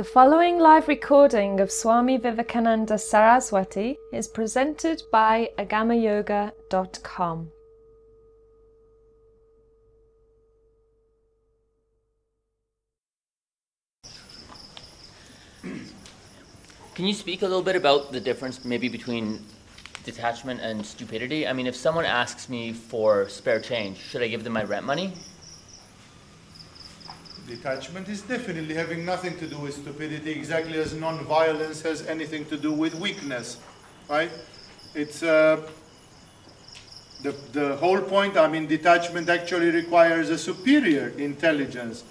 The following live recording of Swami Vivekananda Saraswati is presented by agamayoga.com. Can you speak a little bit about the difference maybe between detachment and stupidity? I mean, if someone asks me for spare change, should I give them my rent money? Detachment is definitely having nothing to do with stupidity, exactly as non-violence has anything to do with weakness, right? It's uh, the, the whole point, I mean, detachment actually requires a superior intelligence.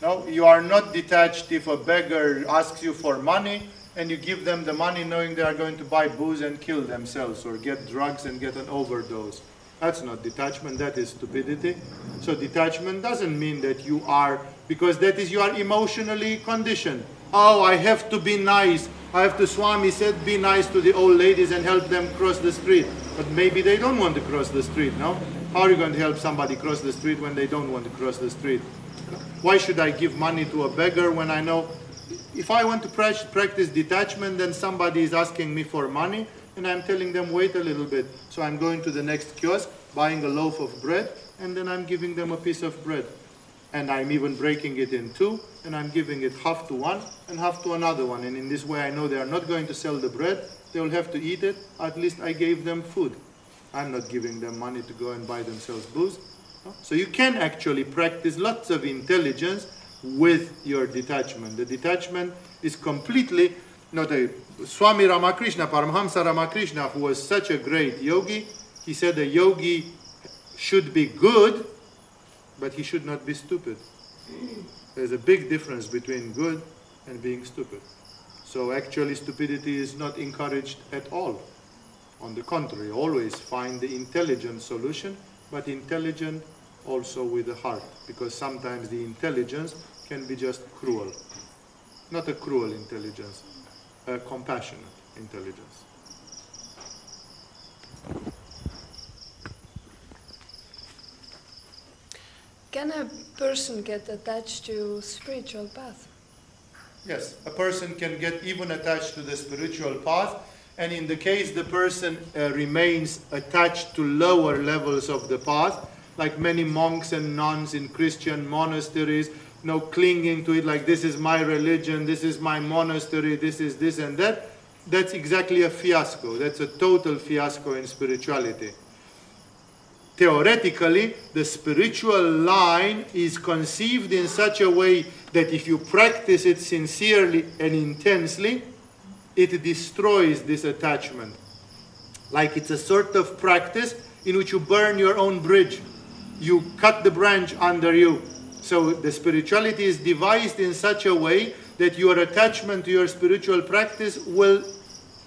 No, you are not detached if a beggar asks you for money and you give them the money knowing they are going to buy booze and kill themselves or get drugs and get an overdose. That's not detachment, that is stupidity. So detachment doesn't mean that you are, because that is you are emotionally conditioned. Oh, I have to be nice. I have to, Swami said, be nice to the old ladies and help them cross the street. But maybe they don't want to cross the street, no? How are you going to help somebody cross the street when they don't want to cross the street? Why should I give money to a beggar when I know if I want to practice detachment, then somebody is asking me for money, and I'm telling them, wait a little bit. So I'm going to the next kiosk, buying a loaf of bread, and then I'm giving them a piece of bread. And I'm even breaking it in two, and I'm giving it half to one and half to another one. And in this way, I know they are not going to sell the bread, they will have to eat it. At least I gave them food. I'm not giving them money to go and buy themselves booze. So you can actually practice lots of intelligence with your detachment. The detachment is completely not a Swami Ramakrishna, Paramahamsa Ramakrishna, who was such a great yogi, he said a yogi should be good, but he should not be stupid. There's a big difference between good and being stupid. So actually stupidity is not encouraged at all. On the contrary, always find the intelligent solution, but intelligent also with the heart, because sometimes the intelligence can be just cruel. Not a cruel intelligence, a compassionate intelligence. Can a person get attached to spiritual path? Yes, a person can get even attached to the spiritual path, and in the case the person uh, remains attached to lower levels of the path, like many monks and nuns in Christian monasteries, you know, clinging to it like this is my religion, this is my monastery, this is this and that, that's exactly a fiasco. That's a total fiasco in spirituality. Theoretically, the spiritual line is conceived in such a way that if you practice it sincerely and intensely, it destroys this attachment. Like it's a sort of practice in which you burn your own bridge. You cut the branch under you so the spirituality is devised in such a way that your attachment to your spiritual practice will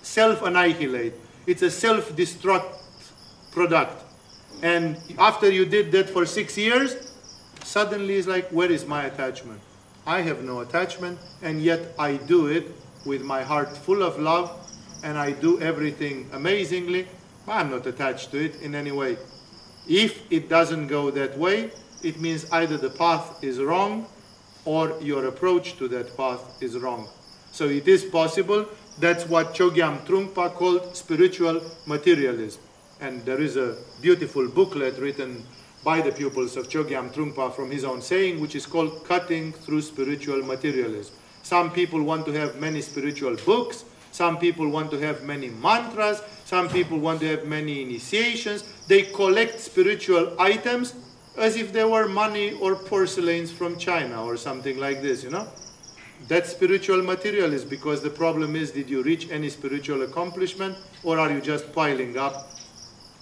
self annihilate. It's a self destruct product. And after you did that for six years, suddenly it's like, where is my attachment? I have no attachment, and yet I do it with my heart full of love, and I do everything amazingly. I'm not attached to it in any way. If it doesn't go that way, it means either the path is wrong or your approach to that path is wrong. So it is possible. That's what Chogyam Trungpa called spiritual materialism. And there is a beautiful booklet written by the pupils of Chogyam Trungpa from his own saying, which is called Cutting Through Spiritual Materialism. Some people want to have many spiritual books. Some people want to have many mantras. Some people want to have many initiations. They collect spiritual items as if they were money or porcelains from China or something like this, you know? That's spiritual materialism because the problem is did you reach any spiritual accomplishment or are you just piling up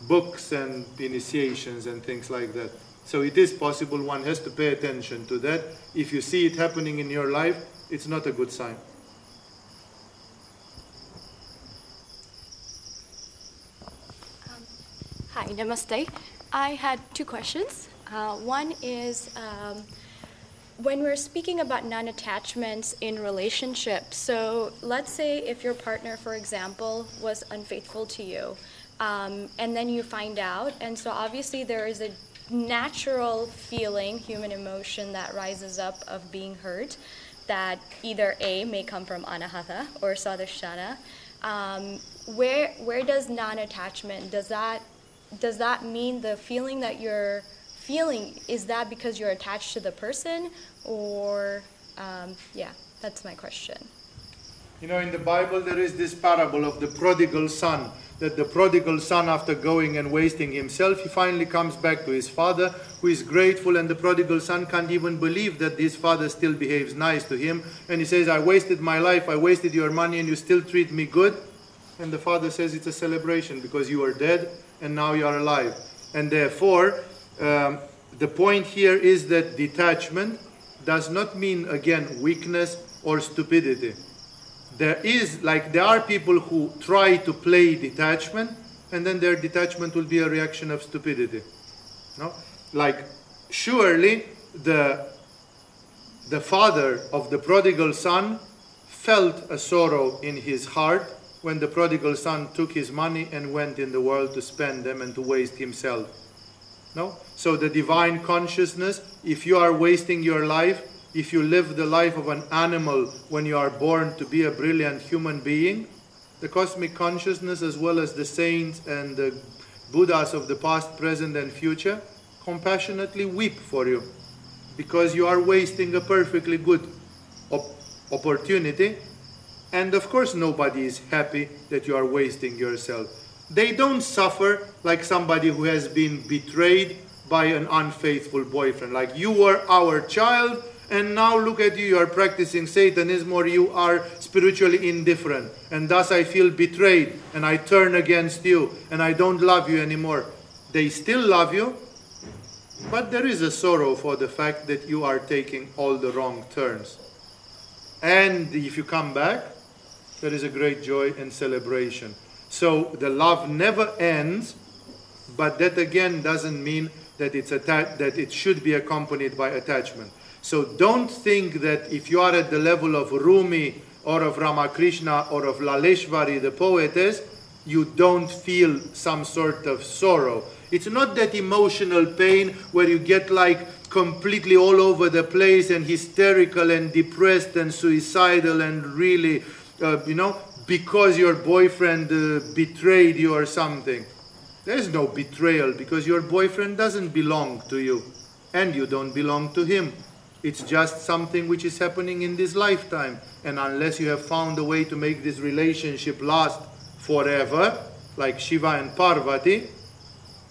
books and initiations and things like that? So it is possible, one has to pay attention to that. If you see it happening in your life, it's not a good sign. Um, hi, namaste. I had two questions. Uh, one is um, when we're speaking about non attachments in relationships. So let's say if your partner, for example, was unfaithful to you, um, and then you find out, and so obviously there is a natural feeling, human emotion that rises up of being hurt. that either A may come from anahata or svadhisthana. Um, where where does non-attachment does that does that mean the feeling that you're feeling is that because you're attached to the person or um, yeah that's my question You know, in the Bible, there is this parable of the prodigal son. That the prodigal son, after going and wasting himself, he finally comes back to his father, who is grateful, and the prodigal son can't even believe that his father still behaves nice to him. And he says, I wasted my life, I wasted your money, and you still treat me good. And the father says, It's a celebration because you are dead and now you are alive. And therefore, um, the point here is that detachment does not mean, again, weakness or stupidity there is like there are people who try to play detachment and then their detachment will be a reaction of stupidity no? Like surely the the father of the prodigal son felt a sorrow in his heart when the prodigal son took his money and went in the world to spend them and to waste himself no? So the divine consciousness if you are wasting your life if you live the life of an animal when you are born to be a brilliant human being, the cosmic consciousness, as well as the saints and the Buddhas of the past, present, and future, compassionately weep for you because you are wasting a perfectly good op- opportunity. And of course, nobody is happy that you are wasting yourself. They don't suffer like somebody who has been betrayed by an unfaithful boyfriend. Like you were our child and now look at you, you are practicing Satanism or you are spiritually indifferent. And thus I feel betrayed and I turn against you and I don't love you anymore. They still love you, but there is a sorrow for the fact that you are taking all the wrong turns. And if you come back, there is a great joy and celebration. So the love never ends, but that again doesn't mean that it's atta- that it should be accompanied by attachment. So don't think that if you are at the level of Rumi or of Ramakrishna or of Laleshwari, the poetess, you don't feel some sort of sorrow. It's not that emotional pain where you get like completely all over the place and hysterical and depressed and suicidal and really, uh, you know, because your boyfriend uh, betrayed you or something. There's no betrayal because your boyfriend doesn't belong to you and you don't belong to him. It's just something which is happening in this lifetime. And unless you have found a way to make this relationship last forever, like Shiva and Parvati,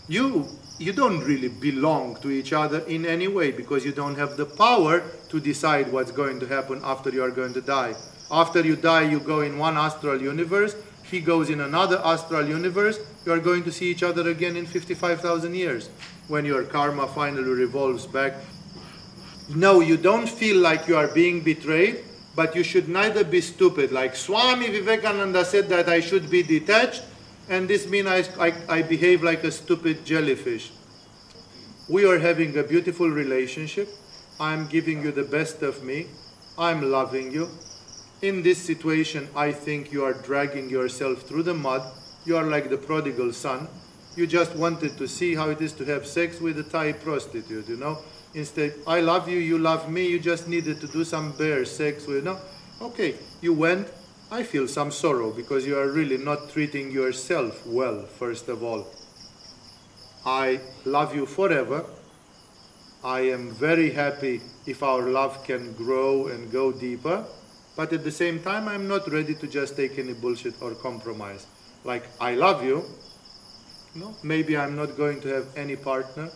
you you don't really belong to each other in any way because you don't have the power to decide what's going to happen after you are going to die. After you die, you go in one astral universe, he goes in another astral universe, you are going to see each other again in 55,000 years when your karma finally revolves back no, you don't feel like you are being betrayed, but you should neither be stupid. Like Swami Vivekananda said that I should be detached, and this means I, I, I behave like a stupid jellyfish. We are having a beautiful relationship. I'm giving you the best of me. I'm loving you. In this situation, I think you are dragging yourself through the mud. You are like the prodigal son. You just wanted to see how it is to have sex with a Thai prostitute, you know? Instead, I love you, you love me, you just needed to do some bare sex with, no? Okay, you went, I feel some sorrow because you are really not treating yourself well, first of all. I love you forever. I am very happy if our love can grow and go deeper. But at the same time, I'm not ready to just take any bullshit or compromise. Like, I love you. No, maybe I'm not going to have any partner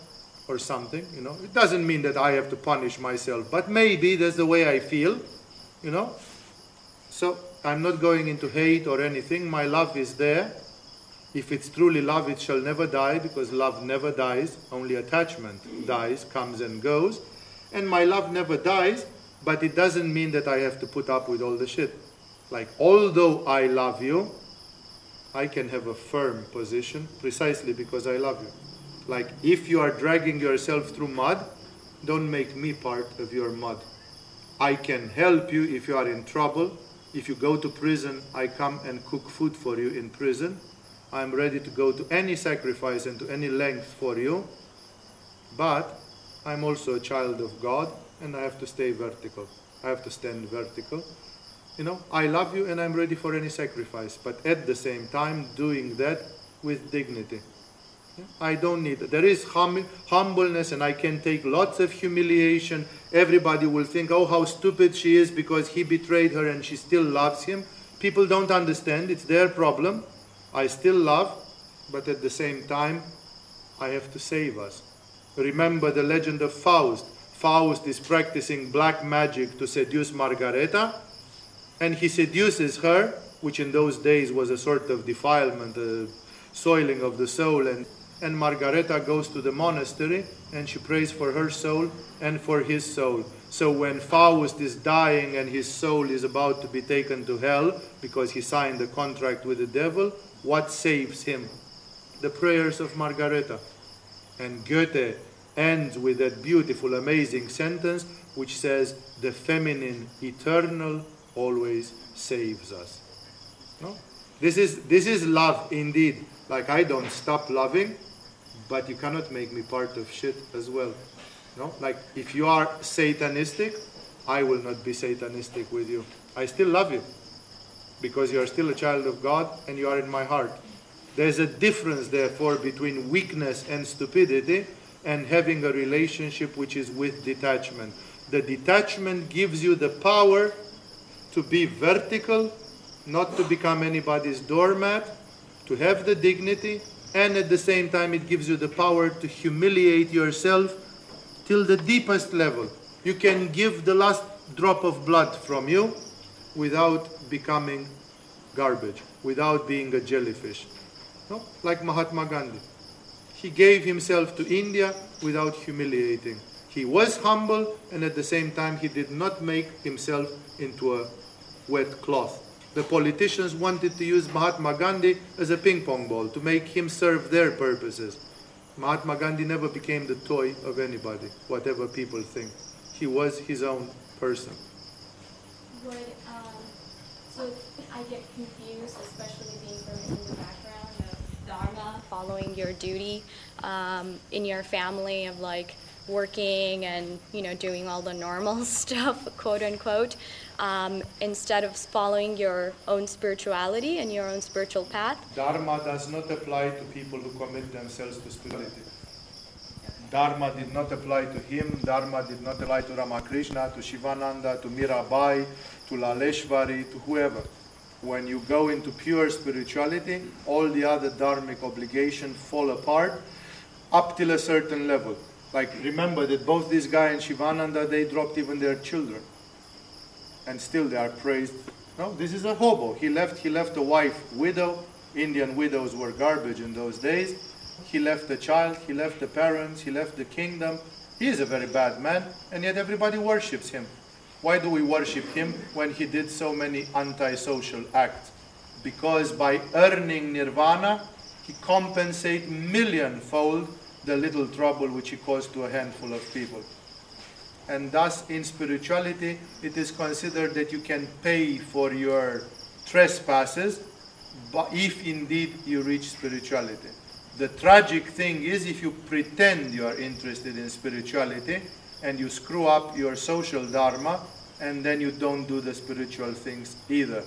or something, you know. It doesn't mean that I have to punish myself, but maybe that's the way I feel, you know. So I'm not going into hate or anything. My love is there. If it's truly love, it shall never die because love never dies. Only attachment dies, comes and goes. And my love never dies, but it doesn't mean that I have to put up with all the shit. Like, although I love you, I can have a firm position precisely because I love you. Like, if you are dragging yourself through mud, don't make me part of your mud. I can help you if you are in trouble. If you go to prison, I come and cook food for you in prison. I'm ready to go to any sacrifice and to any length for you. But I'm also a child of God and I have to stay vertical. I have to stand vertical. You know, I love you and I'm ready for any sacrifice, but at the same time, doing that with dignity. I don't need it. There is hum- humbleness, and I can take lots of humiliation. Everybody will think, oh, how stupid she is because he betrayed her and she still loves him. People don't understand. It's their problem. I still love, but at the same time, I have to save us. Remember the legend of Faust. Faust is practicing black magic to seduce Margareta, and he seduces her, which in those days was a sort of defilement, a soiling of the soul, and and Margareta goes to the monastery and she prays for her soul and for his soul. So when Faust is dying and his soul is about to be taken to hell because he signed a contract with the devil, what saves him? The prayers of Margareta. And Goethe ends with that beautiful, amazing sentence which says, The feminine eternal always saves us. No? This is, this is love indeed. Like I don't stop loving, but you cannot make me part of shit as well. No? Like if you are satanistic, I will not be satanistic with you. I still love you because you are still a child of God and you are in my heart. There's a difference, therefore, between weakness and stupidity and having a relationship which is with detachment. The detachment gives you the power to be vertical, not to become anybody's doormat, to have the dignity, and at the same time it gives you the power to humiliate yourself till the deepest level. You can give the last drop of blood from you without becoming garbage, without being a jellyfish. No? Like Mahatma Gandhi. He gave himself to India without humiliating. He was humble and at the same time he did not make himself into a wet cloth. The politicians wanted to use Mahatma Gandhi as a ping pong ball to make him serve their purposes. Mahatma Gandhi never became the toy of anybody, whatever people think. He was his own person. Would, um, so I get confused, especially being from background of Dharma, following your duty um, in your family of like working and you know doing all the normal stuff quote unquote um, instead of following your own spirituality and your own spiritual path. Dharma does not apply to people who commit themselves to spirituality. Dharma did not apply to him. Dharma did not apply to ramakrishna to shivananda to mirabai to laleshvari to whoever. When you go into pure spirituality all the other dharmic obligations fall apart up till a certain level. Like, remember that both this guy and Shivananda, they dropped even their children. And still they are praised. No, this is a hobo. He left, he left a wife, widow. Indian widows were garbage in those days. He left a child, he left the parents, he left the kingdom. He is a very bad man, and yet everybody worships him. Why do we worship him when he did so many antisocial acts? Because by earning nirvana, he compensates millionfold the little trouble which he caused to a handful of people. And thus, in spirituality, it is considered that you can pay for your trespasses but if indeed you reach spirituality. The tragic thing is if you pretend you are interested in spirituality and you screw up your social dharma and then you don't do the spiritual things either.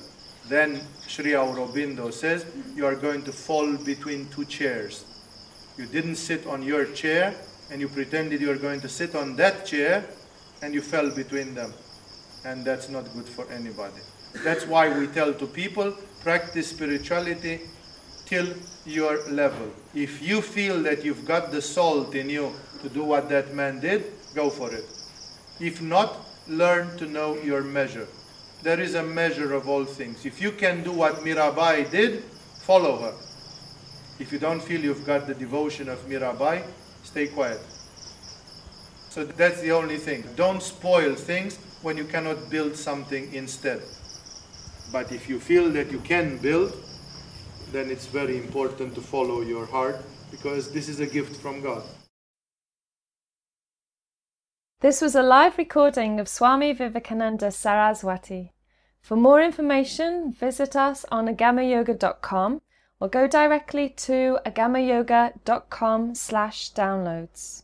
Then Sri Aurobindo says you are going to fall between two chairs. You didn't sit on your chair and you pretended you were going to sit on that chair and you fell between them. And that's not good for anybody. That's why we tell to people practice spirituality till your level. If you feel that you've got the salt in you to do what that man did, go for it. If not, learn to know your measure. There is a measure of all things. If you can do what Mirabai did, follow her. If you don't feel you've got the devotion of Mirabai, stay quiet. So that's the only thing. Don't spoil things when you cannot build something instead. But if you feel that you can build, then it's very important to follow your heart because this is a gift from God. This was a live recording of Swami Vivekananda Saraswati. For more information, visit us on agamayoga.com or go directly to agamayoga.com slash downloads.